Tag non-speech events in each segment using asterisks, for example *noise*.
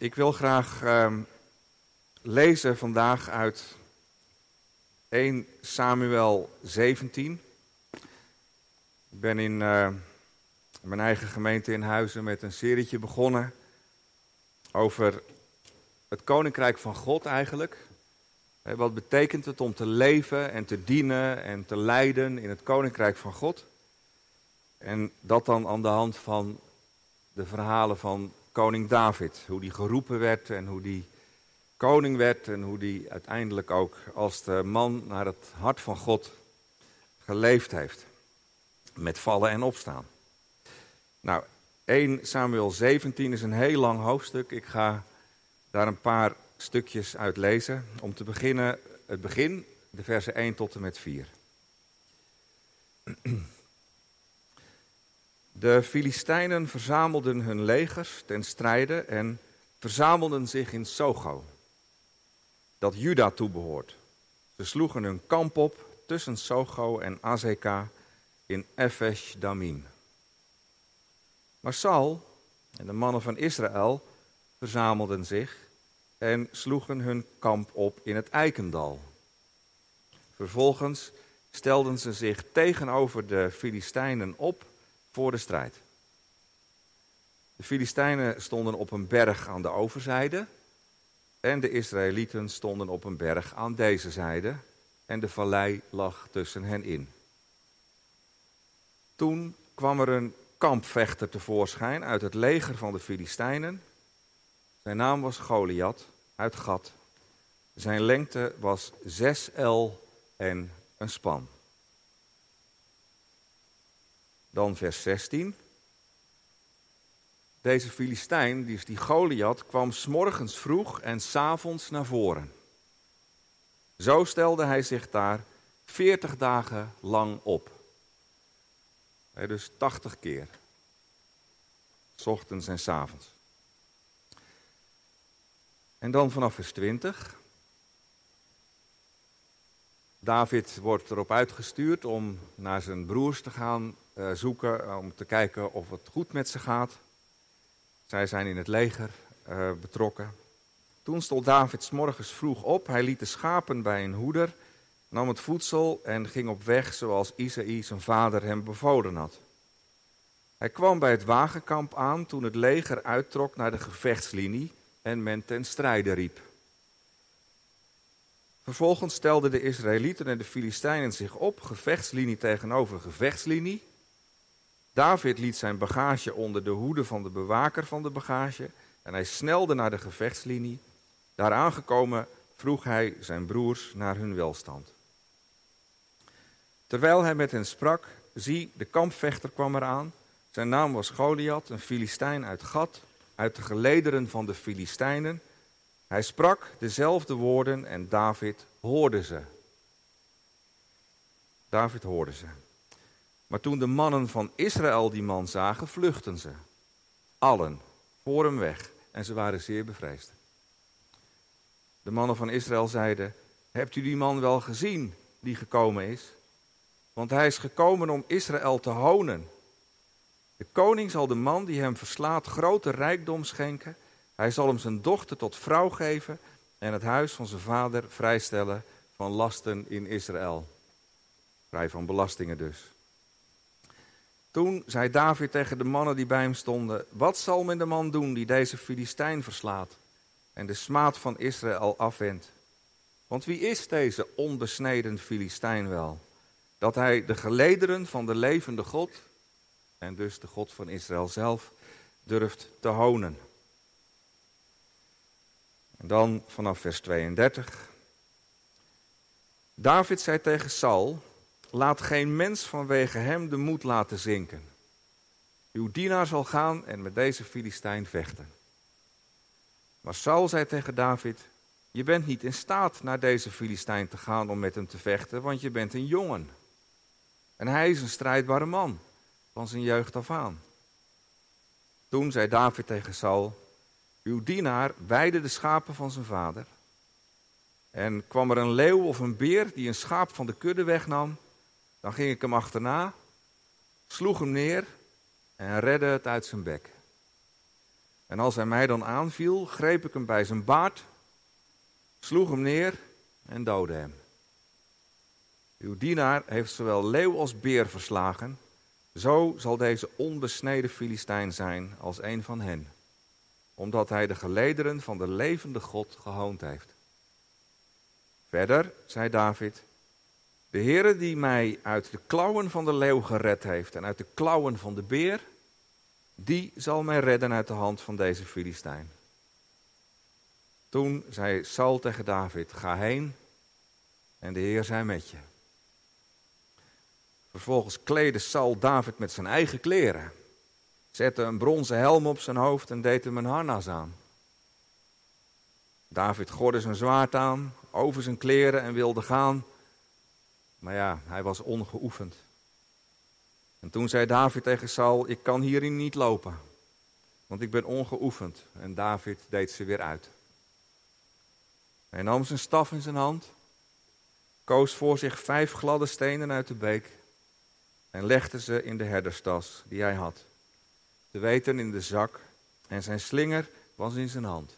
Ik wil graag ehm, lezen vandaag uit 1 Samuel 17. Ik ben in uh, mijn eigen gemeente in Huizen met een serietje begonnen over het koninkrijk van God eigenlijk. Wat betekent het om te leven en te dienen en te lijden in het koninkrijk van God? En dat dan aan de hand van de verhalen van koning David. Hoe die geroepen werd en hoe die koning werd en hoe die uiteindelijk ook als de man naar het hart van God geleefd heeft. Met vallen en opstaan. Nou, 1 Samuel 17 is een heel lang hoofdstuk. Ik ga daar een paar stukjes uit lezen. Om te beginnen het begin, de versen 1 tot en met 4. *clears throat* De Filistijnen verzamelden hun legers ten strijde en verzamelden zich in Sogo, dat Juda toebehoort. Ze sloegen hun kamp op tussen Sogo en Azeka in Efesh Damim. Maar Saul en de mannen van Israël verzamelden zich en sloegen hun kamp op in het Eikendal. Vervolgens stelden ze zich tegenover de Filistijnen op voor de strijd. De Filistijnen stonden op een berg aan de overzijde en de Israëlieten stonden op een berg aan deze zijde en de vallei lag tussen hen in. Toen kwam er een kampvechter tevoorschijn uit het leger van de Filistijnen. Zijn naam was Goliath uit Gat. Zijn lengte was zes el en een span. Dan vers 16. Deze Filistijn, is die Goliath, kwam s'morgens vroeg en s'avonds naar voren. Zo stelde hij zich daar veertig dagen lang op. dus 80 keer. S ochtends en s avonds. En dan vanaf vers 20. David wordt erop uitgestuurd om naar zijn broers te gaan uh, zoeken, om te kijken of het goed met ze gaat. Zij zijn in het leger uh, betrokken. Toen stond David s morgens vroeg op. Hij liet de schapen bij een hoeder, nam het voedsel en ging op weg zoals Isaïe zijn vader hem bevolen had. Hij kwam bij het wagenkamp aan toen het leger uittrok naar de gevechtslinie en men ten strijde riep. Vervolgens stelden de Israëlieten en de Filistijnen zich op, gevechtslinie tegenover gevechtslinie. David liet zijn bagage onder de hoede van de bewaker van de bagage en hij snelde naar de gevechtslinie. Daar aangekomen vroeg hij zijn broers naar hun welstand. Terwijl hij met hen sprak, zie, de kampvechter kwam eraan. Zijn naam was Goliath, een Filistijn uit Gat, uit de gelederen van de Filistijnen. Hij sprak dezelfde woorden en David hoorde ze. David hoorde ze. Maar toen de mannen van Israël die man zagen, vluchtten ze. Allen, voor hem weg. En ze waren zeer bevreesd. De mannen van Israël zeiden: Hebt u die man wel gezien die gekomen is? Want hij is gekomen om Israël te honen. De koning zal de man die hem verslaat grote rijkdom schenken. Hij zal hem zijn dochter tot vrouw geven en het huis van zijn vader vrijstellen van lasten in Israël. Vrij van belastingen dus. Toen zei David tegen de mannen die bij hem stonden: Wat zal men de man doen die deze Filistijn verslaat en de smaad van Israël afwendt? Want wie is deze onbesneden Filistijn wel? Dat hij de gelederen van de levende God, en dus de God van Israël zelf, durft te honen. En dan vanaf vers 32. David zei tegen Saul: Laat geen mens vanwege hem de moed laten zinken. Uw dienaar zal gaan en met deze Filistijn vechten. Maar Saul zei tegen David: Je bent niet in staat naar deze Filistijn te gaan om met hem te vechten, want je bent een jongen. En hij is een strijdbare man, van zijn jeugd af aan. Toen zei David tegen Saul: Uw dienaar weide de schapen van zijn vader. En kwam er een leeuw of een beer die een schaap van de kudde wegnam, dan ging ik hem achterna, sloeg hem neer en redde het uit zijn bek. En als hij mij dan aanviel, greep ik hem bij zijn baard, sloeg hem neer en doodde hem. Uw dienaar heeft zowel leeuw als beer verslagen. Zo zal deze onbesneden Filistijn zijn als een van hen, omdat hij de gelederen van de levende God gehoond heeft. Verder zei David: De Heere die mij uit de klauwen van de leeuw gered heeft en uit de klauwen van de beer, die zal mij redden uit de hand van deze Filistijn. Toen zei Saul tegen David: Ga heen en de Heer zij met je. Vervolgens kleedde Saul David met zijn eigen kleren, zette een bronzen helm op zijn hoofd en deed hem een harnas aan. David gordde zijn zwaard aan, over zijn kleren en wilde gaan. Maar ja, hij was ongeoefend. En toen zei David tegen Saul: Ik kan hierin niet lopen, want ik ben ongeoefend. En David deed ze weer uit. Hij nam zijn staf in zijn hand, koos voor zich vijf gladde stenen uit de beek en legde ze in de herderstas die hij had. Te weten in de zak en zijn slinger was in zijn hand.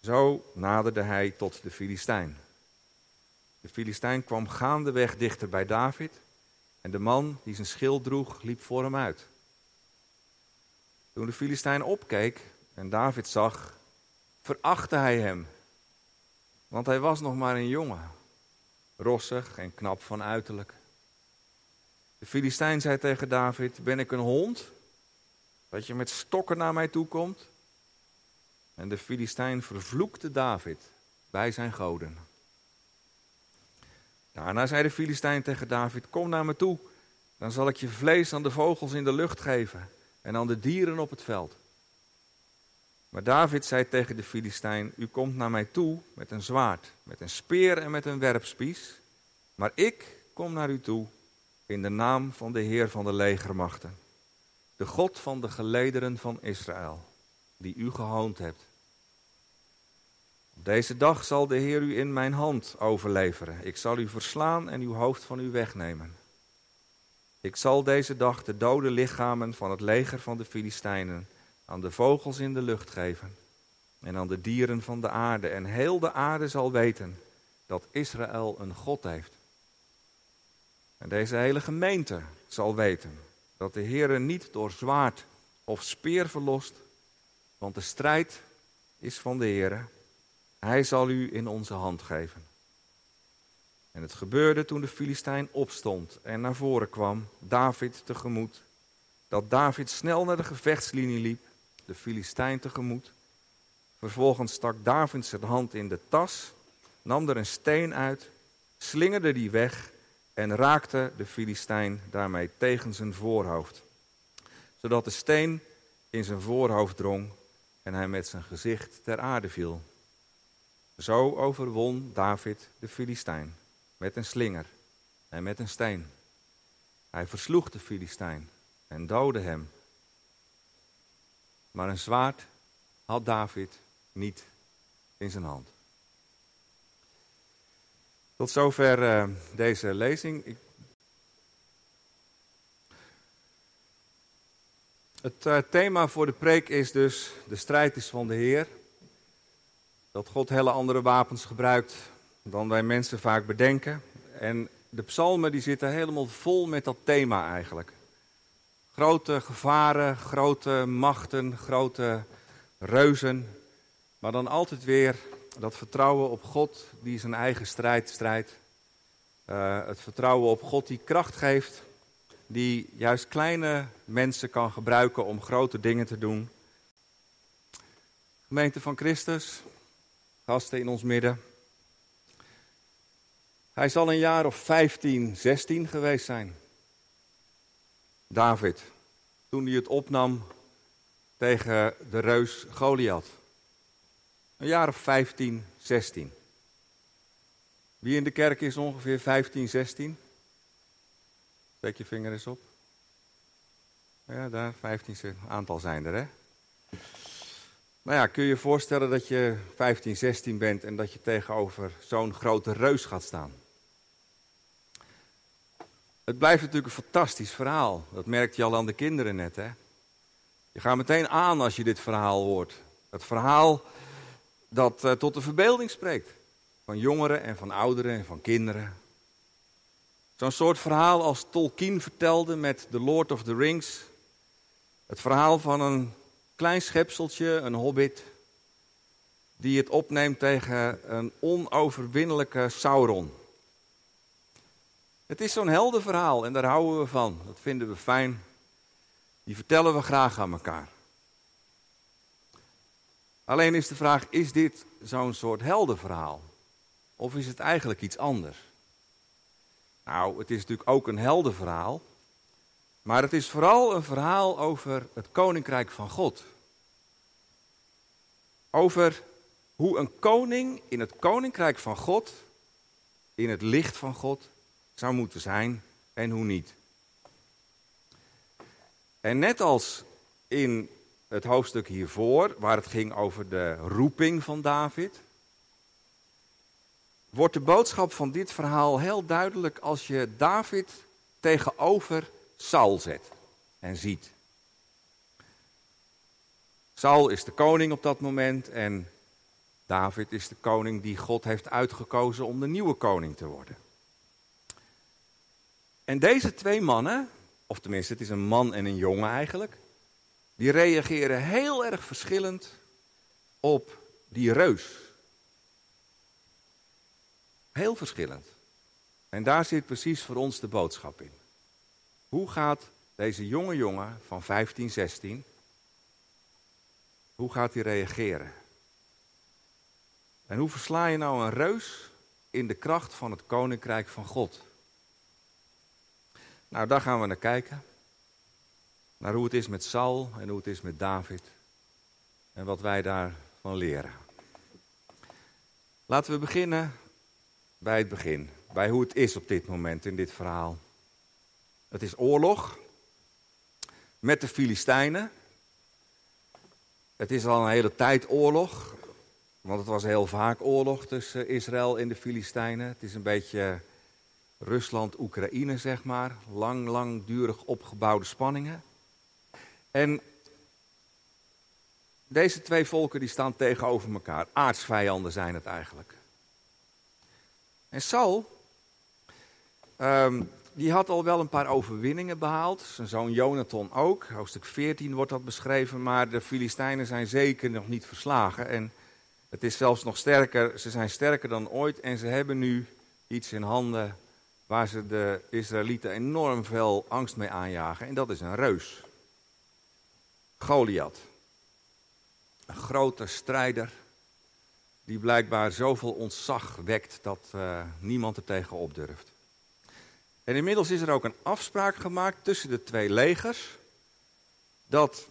Zo naderde hij tot de Filistijn. De Filistijn kwam gaandeweg dichter bij David en de man die zijn schild droeg liep voor hem uit. Toen de Filistijn opkeek en David zag, verachtte hij hem, want hij was nog maar een jongen, rossig en knap van uiterlijk. De Filistijn zei tegen David: Ben ik een hond? Dat je met stokken naar mij toe komt? En de Filistijn vervloekte David bij zijn goden. Daarna zei de Filistijn tegen David: Kom naar me toe, dan zal ik je vlees aan de vogels in de lucht geven en aan de dieren op het veld. Maar David zei tegen de Filistijn: U komt naar mij toe met een zwaard, met een speer en met een werpspies, maar ik kom naar u toe in de naam van de Heer van de legermachten, de God van de gelederen van Israël, die u gehoond hebt. Deze dag zal de Heer u in mijn hand overleveren. Ik zal u verslaan en uw hoofd van u wegnemen. Ik zal deze dag de dode lichamen van het leger van de Filistijnen aan de vogels in de lucht geven en aan de dieren van de aarde. En heel de aarde zal weten dat Israël een God heeft. En deze hele gemeente zal weten dat de Heer niet door zwaard of speer verlost, want de strijd is van de Heer. Hij zal u in onze hand geven. En het gebeurde toen de Filistijn opstond en naar voren kwam, David tegemoet, dat David snel naar de gevechtslinie liep, de Filistijn tegemoet. Vervolgens stak David zijn hand in de tas, nam er een steen uit, slingerde die weg en raakte de Filistijn daarmee tegen zijn voorhoofd, zodat de steen in zijn voorhoofd drong en hij met zijn gezicht ter aarde viel. Zo overwon David de Filistijn met een slinger en met een steen. Hij versloeg de Filistijn en doodde hem. Maar een zwaard had David niet in zijn hand. Tot zover uh, deze lezing. Het uh, thema voor de preek is dus: de strijd is van de Heer. Dat God hele andere wapens gebruikt dan wij mensen vaak bedenken. En de psalmen die zitten helemaal vol met dat thema eigenlijk. Grote gevaren, grote machten, grote reuzen. Maar dan altijd weer dat vertrouwen op God die zijn eigen strijd strijdt. Uh, het vertrouwen op God die kracht geeft, die juist kleine mensen kan gebruiken om grote dingen te doen. Gemeente van Christus, gasten in ons midden. Hij zal een jaar of 15, 16 geweest zijn. David, toen hij het opnam tegen de reus Goliath. Een jaar of 15, 16. Wie in de kerk is ongeveer 15, 16? Steek je vinger eens op. Ja, daar 15, 16. aantal zijn er, hè? Nou ja, kun je je voorstellen dat je 15, 16 bent en dat je tegenover zo'n grote reus gaat staan? Het blijft natuurlijk een fantastisch verhaal. Dat merkte je al aan de kinderen net, hè? Je gaat meteen aan als je dit verhaal hoort. Het verhaal dat uh, tot de verbeelding spreekt. Van jongeren en van ouderen en van kinderen. Zo'n soort verhaal als Tolkien vertelde met The Lord of the Rings. Het verhaal van een klein schepseltje, een hobbit, die het opneemt tegen een onoverwinnelijke Sauron. Het is zo'n heldenverhaal en daar houden we van. Dat vinden we fijn. Die vertellen we graag aan elkaar. Alleen is de vraag, is dit zo'n soort heldenverhaal? Of is het eigenlijk iets anders? Nou, het is natuurlijk ook een heldenverhaal. Maar het is vooral een verhaal over het koninkrijk van God. Over hoe een koning in het koninkrijk van God, in het licht van God, zou moeten zijn en hoe niet. En net als in het hoofdstuk hiervoor, waar het ging over de roeping van David, wordt de boodschap van dit verhaal heel duidelijk als je David tegenover Saul zet en ziet. Saul is de koning op dat moment en David is de koning die God heeft uitgekozen om de nieuwe koning te worden. En deze twee mannen, of tenminste het is een man en een jongen eigenlijk, die reageren heel erg verschillend op die reus. Heel verschillend. En daar zit precies voor ons de boodschap in. Hoe gaat deze jonge jongen van 15, 16, hoe gaat hij reageren? En hoe versla je nou een reus in de kracht van het koninkrijk van God? Nou, daar gaan we naar kijken. Naar hoe het is met Saul en hoe het is met David. En wat wij daarvan leren. Laten we beginnen bij het begin. Bij hoe het is op dit moment in dit verhaal. Het is oorlog met de Filistijnen. Het is al een hele tijd oorlog. Want het was heel vaak oorlog tussen Israël en de Filistijnen. Het is een beetje Rusland-Oekraïne, zeg maar. Lang, langdurig opgebouwde spanningen. En deze twee volken die staan tegenover elkaar. Aardsvijanden zijn het eigenlijk. En Saul, ehm, die had al wel een paar overwinningen behaald. Zijn zoon Jonathan ook. Hoofdstuk 14 wordt dat beschreven. Maar de Filistijnen zijn zeker nog niet verslagen. En het is zelfs nog sterker. Ze zijn sterker dan ooit. En ze hebben nu iets in handen waar ze de Israëlieten enorm veel angst mee aanjagen. En dat is een reus. Goliath. Een grote strijder die blijkbaar zoveel ontzag wekt dat uh, niemand er tegen op durft. En inmiddels is er ook een afspraak gemaakt tussen de twee legers dat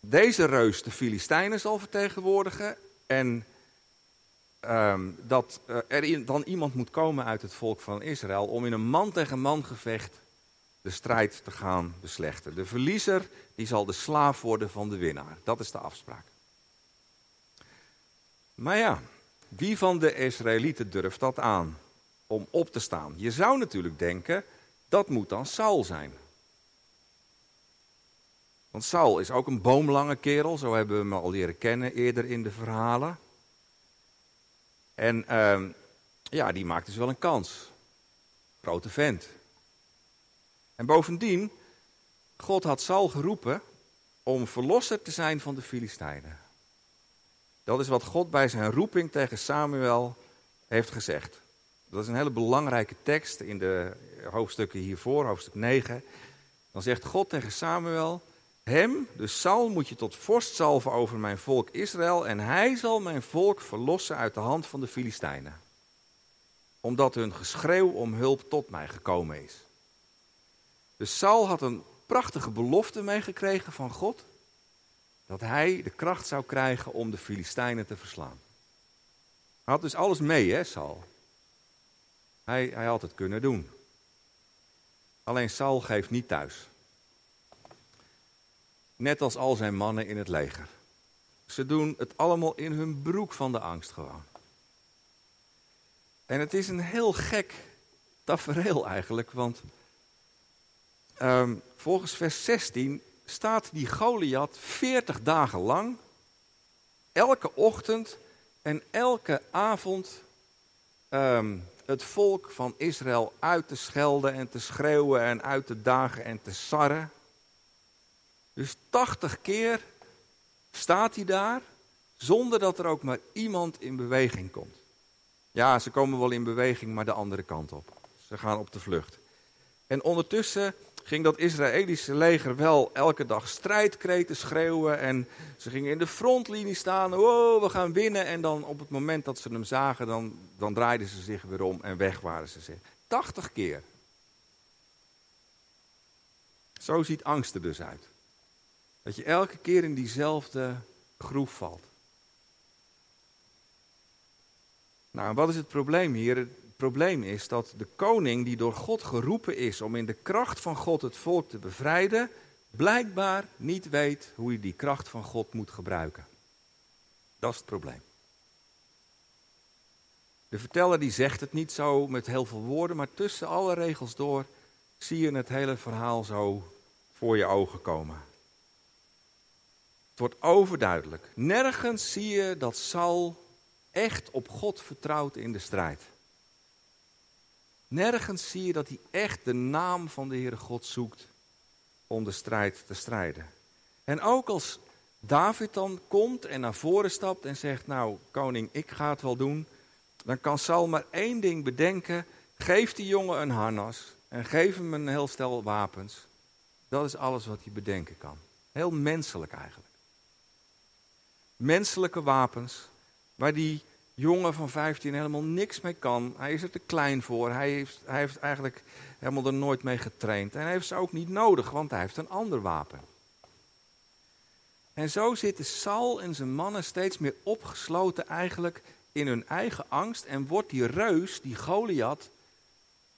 deze reus de Filistijnen zal vertegenwoordigen en Ehm, dat uh, er dan iemand moet komen uit het volk van Israël om in een man tegen man gevecht de strijd te gaan beslechten. De verliezer die zal de slaaf worden van de winnaar. Dat is de afspraak. Maar ja, wie van de Israëlieten durft dat aan om op te staan? Je zou natuurlijk denken, dat moet dan Saul zijn. Want Saul is ook een boomlange kerel, zo hebben we hem al leren kennen eerder in de verhalen. En uh, ja, die maakt dus wel een kans. Grote vent. En bovendien, God had Saul geroepen om verlosser te zijn van de Filistijnen. Dat is wat God bij zijn roeping tegen Samuel heeft gezegd. Dat is een hele belangrijke tekst in de hoofdstukken hiervoor, hoofdstuk 9. Dan zegt God tegen Samuel: hem, dus Saul, moet je tot vorst zalven over mijn volk Israël en hij zal mijn volk verlossen uit de hand van de Filistijnen. Omdat hun geschreeuw om hulp tot mij gekomen is. Dus Saul had een prachtige belofte meegekregen van God. Dat hij de kracht zou krijgen om de Filistijnen te verslaan. Hij had dus alles mee, hè, Saul. Hij, hij had het kunnen doen. Alleen Saul geeft niet thuis. Net als al zijn mannen in het leger. Ze doen het allemaal in hun broek van de angst gewoon. En het is een heel gek tafereel eigenlijk, want um, volgens vers 16 staat die Goliath 40 dagen lang, elke ochtend en elke avond ehm, het volk van Israël uit te schelden en te schreeuwen en uit te dagen en te sarren. Dus 80 keer staat hij daar zonder dat er ook maar iemand in beweging komt. Ja, ze komen wel in beweging, maar de andere kant op. Ze gaan op de vlucht. En ondertussen ging dat Israëlische leger wel elke dag strijdkreten schreeuwen. En ze gingen in de frontlinie staan. Oh, we gaan winnen. En dan op het moment dat ze hem zagen, dan, dan draaiden ze zich weer om en weg waren ze zich. 80 keer. Zo ziet angst er dus uit. Dat je elke keer in diezelfde groef valt. Nou, wat is het probleem hier? Probleem is dat de koning die door God geroepen is om in de kracht van God het volk te bevrijden, blijkbaar niet weet hoe hij die kracht van God moet gebruiken. Dat is het probleem. De verteller die zegt het niet zo met heel veel woorden, maar tussen alle regels door zie je het hele verhaal zo voor je ogen komen. Het wordt overduidelijk. Nergens zie je dat Saul echt op God vertrouwt in de strijd. Nergens zie je dat hij echt de naam van de Heere God zoekt om de strijd te strijden. En ook als David dan komt en naar voren stapt en zegt: Nou, koning, ik ga het wel doen. Dan kan Saul maar één ding bedenken: geef die jongen een harnas en geef hem een heel stel wapens. Dat is alles wat hij bedenken kan. Heel menselijk eigenlijk. Menselijke wapens waar die jongen van 15 helemaal niks mee kan. Hij is er te klein voor. Hij heeft, hij heeft eigenlijk helemaal er nooit mee getraind. En hij heeft ze ook niet nodig, want hij heeft een ander wapen. En zo zitten Saul en zijn mannen steeds meer opgesloten eigenlijk in hun eigen angst. En wordt die reus, die Goliath,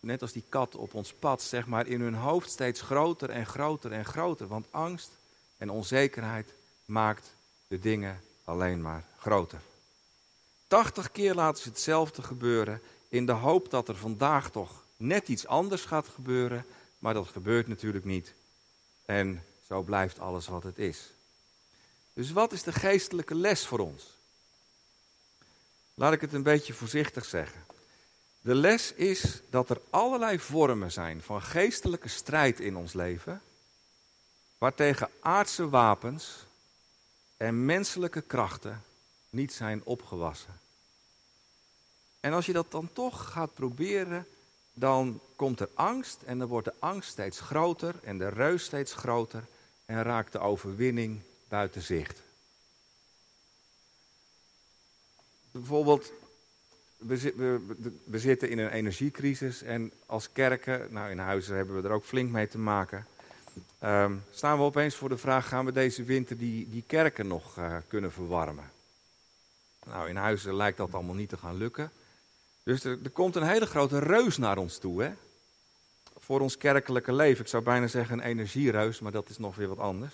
net als die kat op ons pad, zeg maar, in hun hoofd steeds groter en groter en groter. Want angst en onzekerheid maakt de dingen alleen maar groter. 80 keer laten ze hetzelfde gebeuren in de hoop dat er vandaag toch net iets anders gaat gebeuren, maar dat gebeurt natuurlijk niet. En zo blijft alles wat het is. Dus wat is de geestelijke les voor ons? Laat ik het een beetje voorzichtig zeggen. De les is dat er allerlei vormen zijn van geestelijke strijd in ons leven, waartegen aardse wapens en menselijke krachten niet zijn opgewassen. En als je dat dan toch gaat proberen, dan komt er angst en dan wordt de angst steeds groter en de reus steeds groter en raakt de overwinning buiten zicht. Bijvoorbeeld, we, we, we, zitten in een energiecrisis en als kerken, nou in huizen hebben we er ook flink mee te maken, um, staan we opeens voor de vraag, gaan we deze winter die, die kerken nog uh, kunnen verwarmen? Nou, in huizen lijkt dat allemaal niet te gaan lukken. Dus er, komt een hele grote reus naar ons toe, hè? Voor ons kerkelijke leven. Ik zou bijna zeggen een energiereus, maar dat is nog weer wat anders.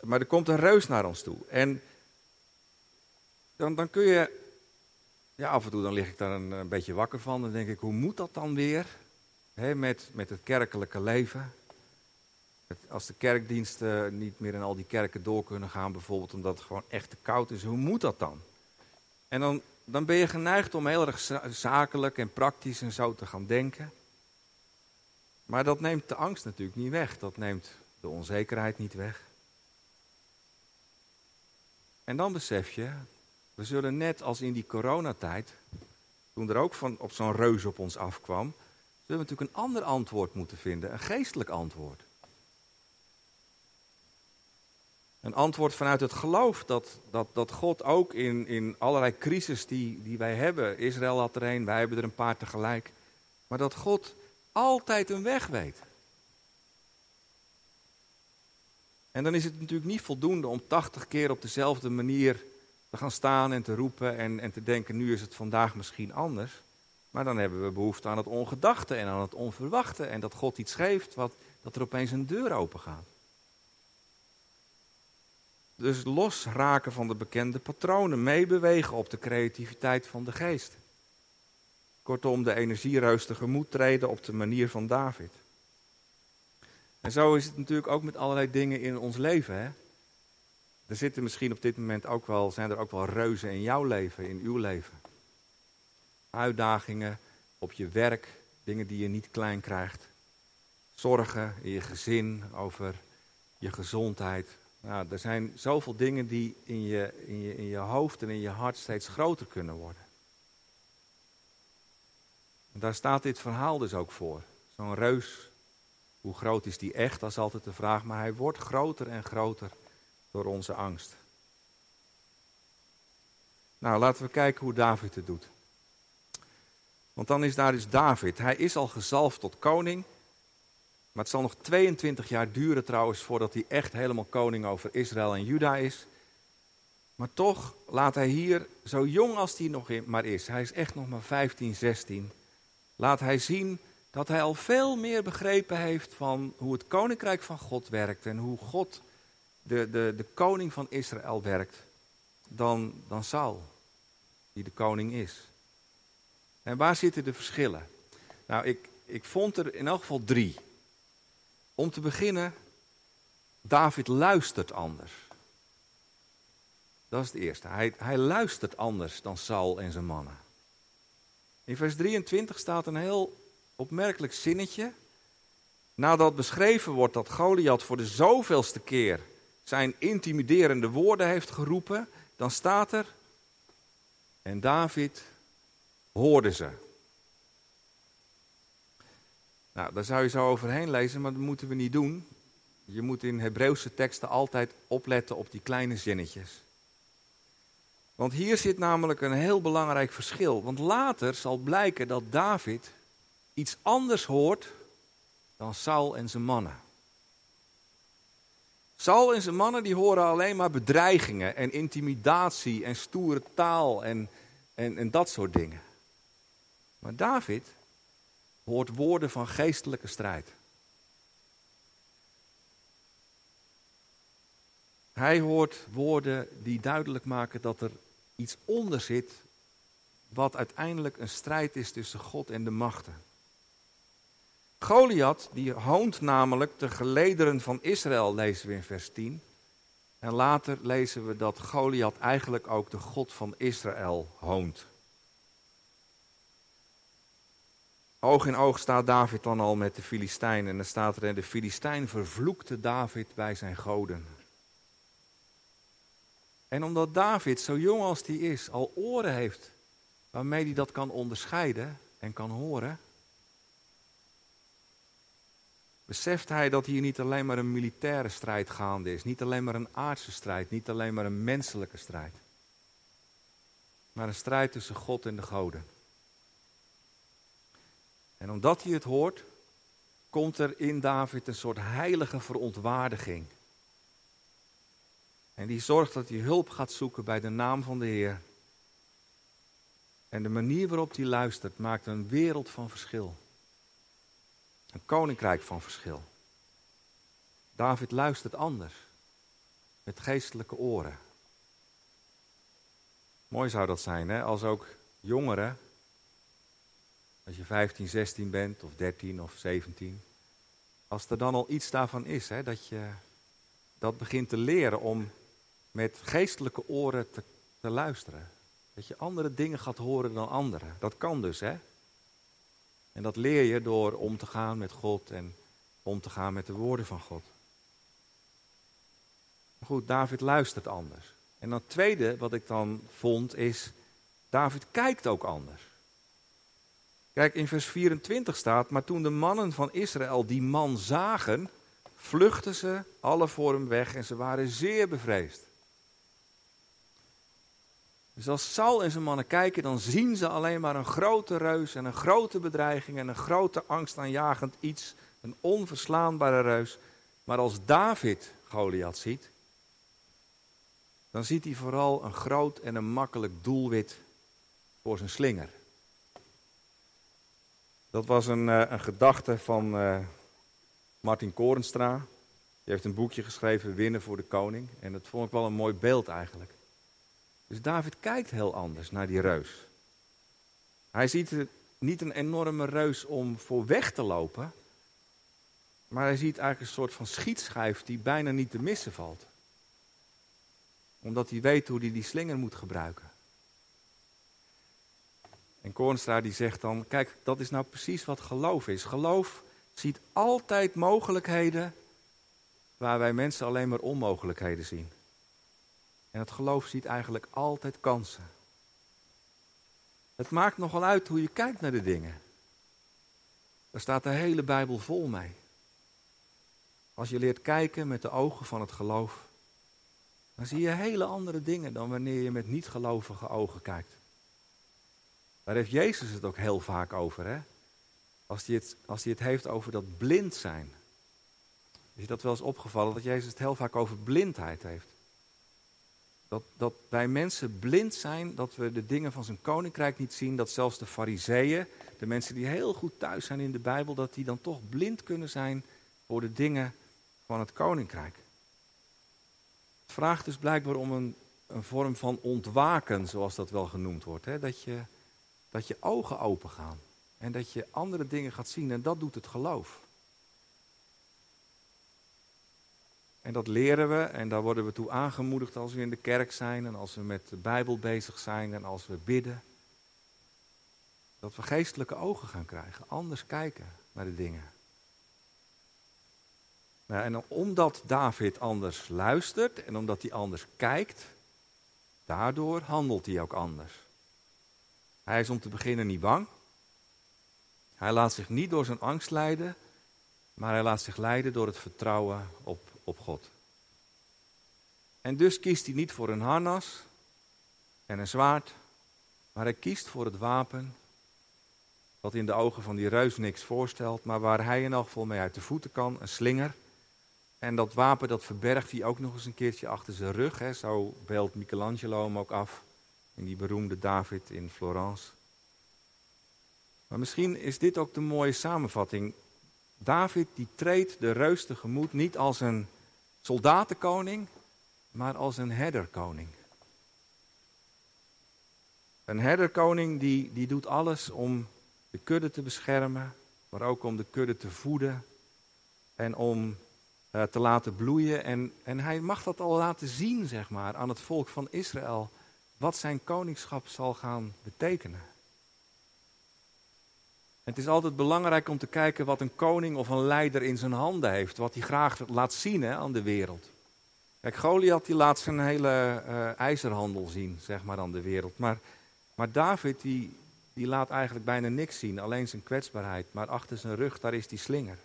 Maar er komt een reus naar ons toe. En dan, dan kun je, ja, af en toe dan lig ik daar een, een beetje wakker van. Dan denk ik, hoe moet dat dan weer? Hè, met, met het kerkelijke leven. Als de kerkdiensten niet meer in al die kerken door kunnen gaan, bijvoorbeeld omdat het gewoon echt te koud is, hoe moet dat dan? En dan dan ben je geneigd om heel erg zakelijk en praktisch en zo te gaan denken. Maar dat neemt de angst natuurlijk niet weg. Dat neemt de onzekerheid niet weg. En dan besef je, we zullen net als in die coronatijd, toen er ook van, op zo'n reus op ons afkwam, zullen we natuurlijk een ander antwoord moeten vinden, een geestelijk antwoord. Een antwoord vanuit het geloof dat, dat, dat God ook in, in allerlei crisis die, die wij hebben, Israël had er een, wij hebben er een paar tegelijk, maar dat God altijd een weg weet. En dan is het natuurlijk niet voldoende om tachtig keer op dezelfde manier te gaan staan en te roepen en, en te denken, nu is het vandaag misschien anders. Maar dan hebben we behoefte aan het ongedachte en aan het onverwachte en dat God iets geeft, wat, dat er opeens een deur open gaat. Dus losraken van de bekende patronen, meebewegen op de creativiteit van de geest. Kortom, de energiereus tegemoet treden op de manier van David. En zo is het natuurlijk ook met allerlei dingen in ons leven. Hè? Er zitten misschien op dit moment ook wel, zijn er ook wel reuzen in jouw leven, in uw leven. Uitdagingen op je werk, dingen die je niet klein krijgt. Zorgen in je gezin, over je gezondheid. Nou, er zijn zoveel dingen die in je, in, je, in je hoofd en in je hart steeds groter kunnen worden. En daar staat dit verhaal dus ook voor. Zo'n reus, hoe groot is die echt? Dat is altijd de vraag, maar hij wordt groter en groter door onze angst. Nou, laten we kijken hoe David het doet. Want dan is daar dus David. Hij is al gezalfd tot koning. Maar het zal nog 22 jaar duren trouwens voordat hij echt helemaal koning over Israël en Juda is. Maar toch laat hij hier, zo jong als hij nog maar is, hij is echt nog maar 15, 16, laat hij zien dat hij al veel meer begrepen heeft van hoe het koninkrijk van God werkt en hoe God, de, de, de koning van Israël, werkt, dan, dan Saul, die de koning is. En waar zitten de verschillen? Nou, ik, ik vond er in elk geval drie. Om te beginnen, David luistert anders. Dat is het eerste. Hij, hij luistert anders dan Saul en zijn mannen. In vers 23 staat een heel opmerkelijk zinnetje. Nadat beschreven wordt dat Goliath voor de zoveelste keer zijn intimiderende woorden heeft geroepen, dan staat er: En David hoorde ze. Nou, daar zou je zo overheen lezen, maar dat moeten we niet doen. Je moet in Hebreeuwse teksten altijd opletten op die kleine zinnetjes. Want hier zit namelijk een heel belangrijk verschil. Want later zal blijken dat David iets anders hoort dan Saul en zijn mannen. Saul en zijn mannen die horen alleen maar bedreigingen en intimidatie en stoere taal en, en, en dat soort dingen. Maar David hoort woorden van geestelijke strijd. Hij hoort woorden die duidelijk maken dat er iets onder zit, wat uiteindelijk een strijd is tussen God en de machten. Goliath, die hoont namelijk de gelederen van Israël, lezen we in vers 10. En later lezen we dat Goliath eigenlijk ook de God van Israël hoont. Oog in oog staat David dan al met de Filistijn. En dan staat er: de Filistijn vervloekte David bij zijn goden. En omdat David, zo jong als hij is, al oren heeft waarmee hij dat kan onderscheiden en kan horen, beseft hij dat hier niet alleen maar een militaire strijd gaande is, niet alleen maar een aardse strijd, niet alleen maar een menselijke strijd, maar een strijd tussen God en de goden. En omdat hij het hoort, komt er in David een soort heilige verontwaardiging. En die zorgt dat hij hulp gaat zoeken bij de naam van de Heer. En de manier waarop hij luistert maakt een wereld van verschil. Een koninkrijk van verschil. David luistert anders. Met geestelijke oren. Mooi zou dat zijn, hè? Als ook jongeren als je 15, 16 bent, of 13 of 17. Als er dan al iets daarvan is, hè, dat je dat begint te leren om met geestelijke oren te, te luisteren. Dat je andere dingen gaat horen dan anderen. Dat kan dus, hè? En dat leer je door om te gaan met God en om te gaan met de woorden van God. Goed, David luistert anders. En dan tweede wat ik dan vond is, David kijkt ook anders. Kijk, in vers 24 staat, maar toen de mannen van Israël die man zagen, vluchtten ze alle voor hem weg en ze waren zeer bevreesd. Dus als Saul en zijn mannen kijken, dan zien ze alleen maar een grote reus en een grote bedreiging en een grote angstaanjagend iets, een onverslaanbare reus. Maar als David Goliath ziet, dan ziet hij vooral een groot en een makkelijk doelwit voor zijn slinger. Dat was een, uh, een gedachte van uh, Martin Korenstra. Die heeft een boekje geschreven, Winnen voor de Koning. En dat vond ik wel een mooi beeld eigenlijk. Dus David kijkt heel anders naar die reus. Hij ziet niet een enorme reus om voor weg te lopen. Maar hij ziet eigenlijk een soort van schietschijf die bijna niet te missen valt. Omdat hij weet hoe hij die slinger moet gebruiken. En Kornstra die zegt dan, kijk, dat is nou precies wat geloof is. Geloof ziet altijd mogelijkheden waar wij mensen alleen maar onmogelijkheden zien. En het geloof ziet eigenlijk altijd kansen. Het maakt nogal uit hoe je kijkt naar de dingen. Daar staat de hele Bijbel vol mee. Als je leert kijken met de ogen van het geloof, dan zie je hele andere dingen dan wanneer je met niet-gelovige ogen kijkt. Daar heeft Jezus het ook heel vaak over, hè? Als hij het, als hij het heeft over dat blind zijn. Is je dat wel eens opgevallen dat Jezus het heel vaak over blindheid heeft? Dat, dat wij mensen blind zijn, dat we de dingen van zijn koninkrijk niet zien, dat zelfs de fariseeën, de mensen die heel goed thuis zijn in de Bijbel, dat die dan toch blind kunnen zijn voor de dingen van het koninkrijk. Het vraagt dus blijkbaar om een, een vorm van ontwaken, zoals dat wel genoemd wordt. Hè? Dat, je, dat je ogen open gaan en dat je andere dingen gaat zien en dat doet het geloof. En dat leren we en daar worden we toe aangemoedigd als we in de kerk zijn en als we met de Bijbel bezig zijn en als we bidden. Dat we geestelijke ogen gaan krijgen, anders kijken naar de dingen. Nou, en omdat David anders luistert en omdat hij anders kijkt, daardoor handelt hij ook anders. Hij is om te beginnen niet bang. Hij laat zich niet door zijn angst leiden, maar hij laat zich leiden door het vertrouwen op, op God. En dus kiest hij niet voor een harnas en een zwaard, maar hij kiest voor het wapen wat in de ogen van die reus niks voorstelt, maar waar hij in elk geval mee uit de voeten kan, een slinger. En dat wapen dat verbergt hij ook nog eens een keertje achter zijn rug. Hè. Zo beeldt Michelangelo hem ook af in die beroemde David in Florence. Maar misschien is dit ook de mooie samenvatting. David die treedt de reus tegemoet niet als een soldatenkoning, maar als een herderkoning. Een herderkoning die, die doet alles om de kudde te beschermen, maar ook om de kudde te voeden en om uh, te laten bloeien. En, en hij mag dat al laten zien, zeg maar, aan het volk van Israël, wat zijn koningschap zal gaan betekenen. Het is altijd belangrijk om te kijken wat een koning of een leider in zijn handen heeft, wat hij graag laat zien aan de wereld. Kijk, Goliath die laat zijn hele uh, ijzerhandel zien, zeg maar, aan de wereld. Maar, maar David die, die laat eigenlijk bijna niks zien, alleen zijn kwetsbaarheid. Maar achter zijn rug, daar is die slinger.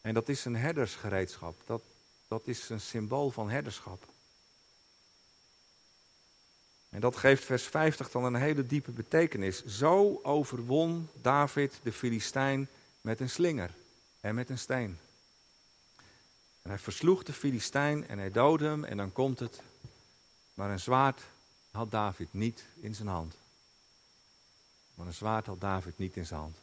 En dat is een herdersgereedschap. Dat, dat is een symbool van herderschap. En dat geeft vers 50 dan een hele diepe betekenis. Zo overwon David de Filistijn met een slinger en met een steen. En hij versloeg de Filistijn en hij doodde hem en dan komt het. Maar een zwaard had David niet in zijn hand. Maar een zwaard had David niet in zijn hand.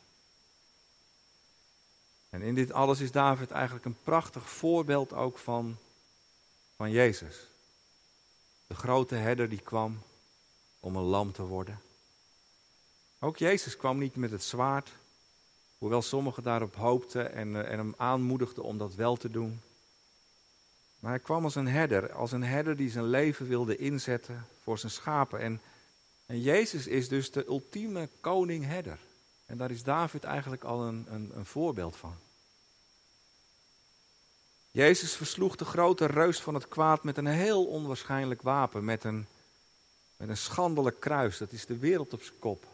En in dit alles is David eigenlijk een prachtig voorbeeld ook van, van Jezus. De grote herder die kwam om een lam te worden. Ook Jezus kwam niet met het zwaard, hoewel sommigen daarop hoopten en, eh, en hem aanmoedigden om dat wel te doen. Maar hij kwam als een herder, als een herder die zijn leven wilde inzetten voor zijn schapen. En, en Jezus is dus de ultieme koning-herder. En daar is David eigenlijk al een, een, een voorbeeld van. Jezus versloeg de grote reus van het kwaad met een heel onwaarschijnlijk wapen, met een, met een schandelijk kruis. Dat is de wereld op zijn kop.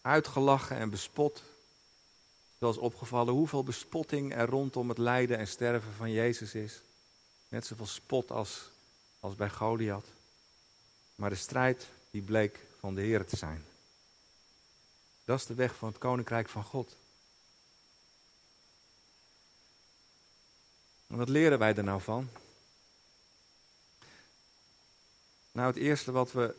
Uitgelachen en bespot. Eens opgevallen hoeveel bespotting er rondom het lijden en sterven van Jezus is. Net zoveel spot als, als bij Goliath. Maar de strijd die bleek van de Heer te zijn. Dat is de weg van het koninkrijk van God. En wat leren wij er nou van? Nou, het eerste wat we,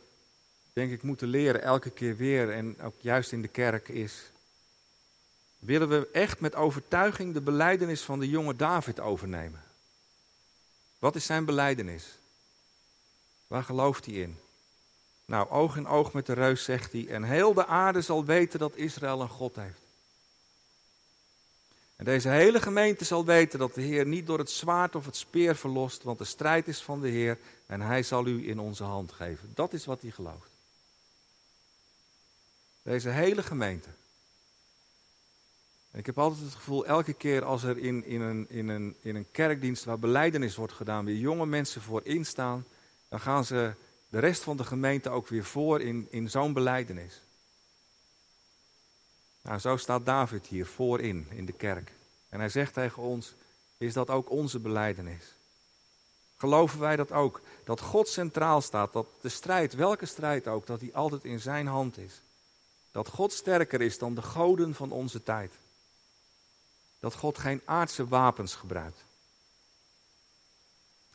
denk ik, moeten leren elke keer weer en ook juist in de kerk is. Willen we echt met overtuiging de beleidenis van de jonge David overnemen? Wat is zijn beleidenis? Waar gelooft hij in? Nou, oog in oog met de reus zegt hij, en heel de aarde zal weten dat Israël een God heeft. En deze hele gemeente zal weten dat de Heer niet door het zwaard of het speer verlost, want de strijd is van de Heer en Hij zal u in onze hand geven. Dat is wat hij gelooft. Deze hele gemeente. En ik heb altijd het gevoel, elke keer als er in, in, een, in, een, in een kerkdienst waar beleidenis wordt gedaan, weer jonge mensen voorin staan, dan gaan ze de rest van de gemeente ook weer voor in, in zo'n beleidenis. Nou, zo staat David hier voorin in de kerk. En hij zegt tegen ons, is dat ook onze beleidenis? Geloven wij dat ook? Dat God centraal staat, dat de strijd, welke strijd ook, dat die altijd in zijn hand is. Dat God sterker is dan de goden van onze tijd. Dat God geen aardse wapens gebruikt.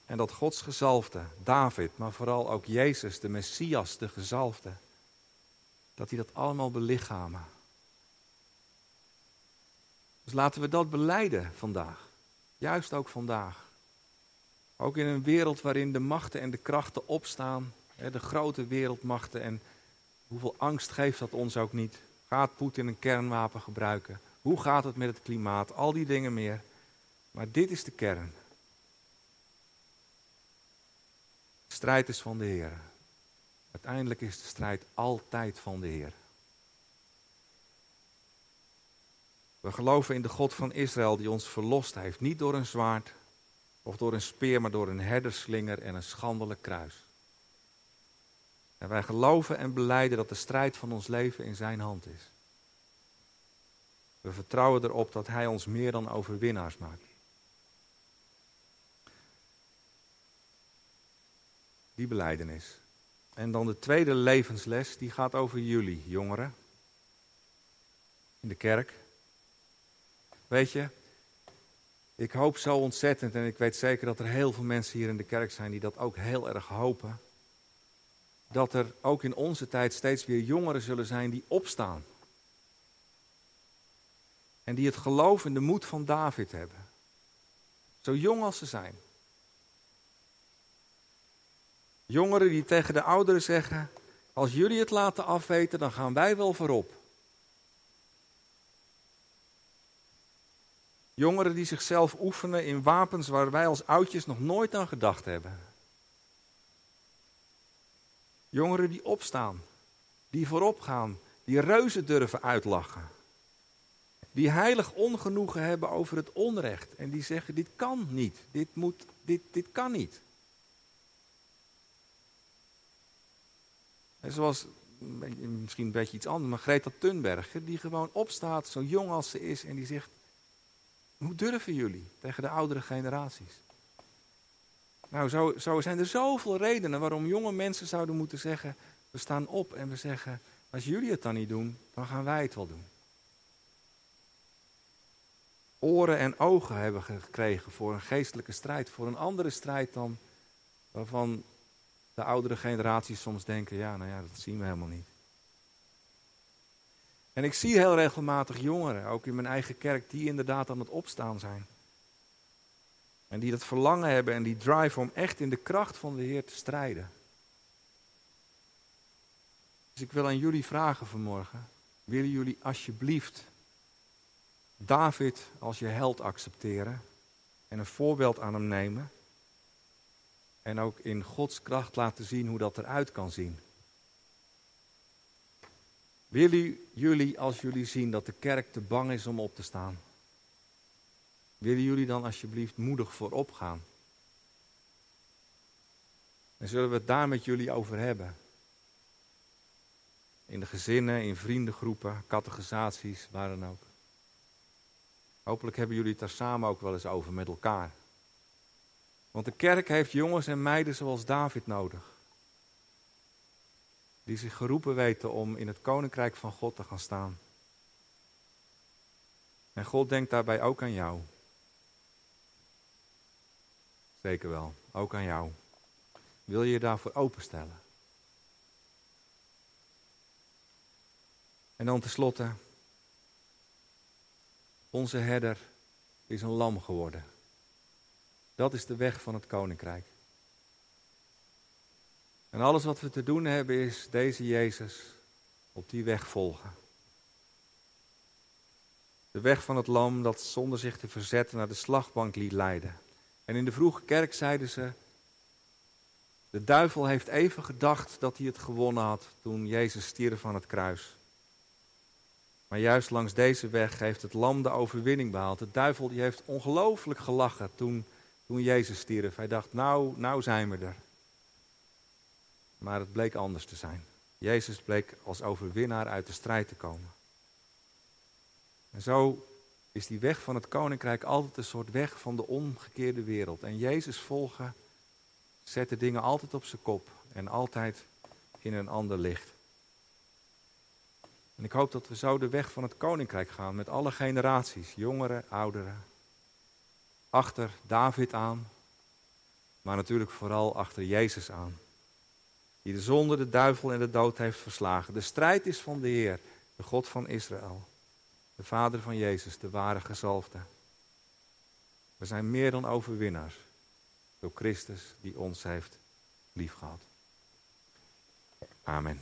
En dat Gods gezalfde, David, maar vooral ook Jezus, de Messias, de gezalfde, dat hij dat allemaal belichamen. Dus laten we dat beleiden vandaag. Juist ook vandaag. Ook in een wereld waarin de machten en de krachten opstaan, de grote wereldmachten en hoeveel angst geeft dat ons ook niet. Gaat Poetin een kernwapen gebruiken? Hoe gaat het met het klimaat? Al die dingen meer. Maar dit is de kern. De strijd is van de Heer. Uiteindelijk is de strijd altijd van de Heer. We geloven in de God van Israël die ons verlost heeft. Niet door een zwaard of door een speer, maar door een herderslinger en een schandelijk kruis. En wij geloven en beleiden dat de strijd van ons leven in zijn hand is. We vertrouwen erop dat hij ons meer dan overwinnaars maakt. Die beleidenis. En dan de tweede levensles, die gaat over jullie, jongeren. In de kerk. Weet je, ik hoop zo ontzettend en ik weet zeker dat er heel veel mensen hier in de kerk zijn die dat ook heel erg hopen. Dat er ook in onze tijd steeds weer jongeren zullen zijn die opstaan. En die het geloof en de moed van David hebben. Zo jong als ze zijn. Jongeren die tegen de ouderen zeggen: Als jullie het laten afweten, dan gaan wij wel voorop. Jongeren die zichzelf oefenen in wapens waar wij als oudjes nog nooit aan gedacht hebben. Jongeren die opstaan, die voorop gaan, die reuzen durven uitlachen. Die heilig ongenoegen hebben over het onrecht en die zeggen: dit kan niet, dit, moet, dit, dit kan niet. En zoals, misschien een beetje iets anders, maar Greta Thunberg, die gewoon opstaat, zo jong als ze is, en die zegt: hoe durven jullie tegen de oudere generaties? Nou, zo, zo zijn er zoveel redenen waarom jonge mensen zouden moeten zeggen: we staan op en we zeggen: als jullie het dan niet doen, dan gaan wij het wel doen. Oren en ogen hebben gekregen voor een geestelijke strijd, voor een andere strijd dan waarvan de oudere generaties soms denken: ja, nou ja, dat zien we helemaal niet. En ik zie heel regelmatig jongeren, ook in mijn eigen kerk, die inderdaad aan het opstaan zijn. En die dat verlangen hebben en die drive om echt in de kracht van de Heer te strijden. Dus ik wil aan jullie vragen vanmorgen. Willen jullie alsjeblieft David als je held accepteren en een voorbeeld aan hem nemen? En ook in Gods kracht laten zien hoe dat eruit kan zien. Willen jullie, als jullie zien dat de kerk te bang is om op te staan, willen jullie dan alsjeblieft moedig voorop gaan? En zullen we het daar met jullie over hebben? In de gezinnen, in vriendengroepen, categorisaties, waar dan ook. Hopelijk hebben jullie het daar samen ook wel eens over met elkaar. Want de kerk heeft jongens en meiden zoals David nodig die zich geroepen weten om in het koninkrijk van God te gaan staan. En God denkt daarbij ook aan jou. Zeker wel, ook aan jou. Wil je je daarvoor openstellen? En dan tenslotte, onze herder is een lam geworden. Dat is de weg van het koninkrijk. En alles wat we te doen hebben is deze Jezus op die weg volgen. De weg van het lam dat zonder zich te verzetten naar de slagbank liet leiden. En in de vroege kerk zeiden ze, de duivel heeft even gedacht dat hij het gewonnen had toen Jezus stierf van het kruis. Maar juist langs deze weg heeft het lam de overwinning behaald. De duivel die heeft ongelooflijk gelachen toen, toen Jezus stierf. Hij dacht, nou, nou zijn we er. Maar het bleek anders te zijn. Jezus bleek als overwinnaar uit de strijd te komen. En zo is die weg van het koninkrijk altijd een soort weg van de omgekeerde wereld. En Jezus volgen zet de dingen altijd op zijn kop en altijd in een ander licht. En ik hoop dat we zo de weg van het koninkrijk gaan met alle generaties, jongeren, ouderen. Achter David aan, maar natuurlijk vooral achter Jezus aan. Die de zonde, de duivel en de dood heeft verslagen. De strijd is van de Heer, de God van Israël. De Vader van Jezus, de ware gezalfde. We zijn meer dan overwinnaars door Christus die ons heeft liefgehad. Amen.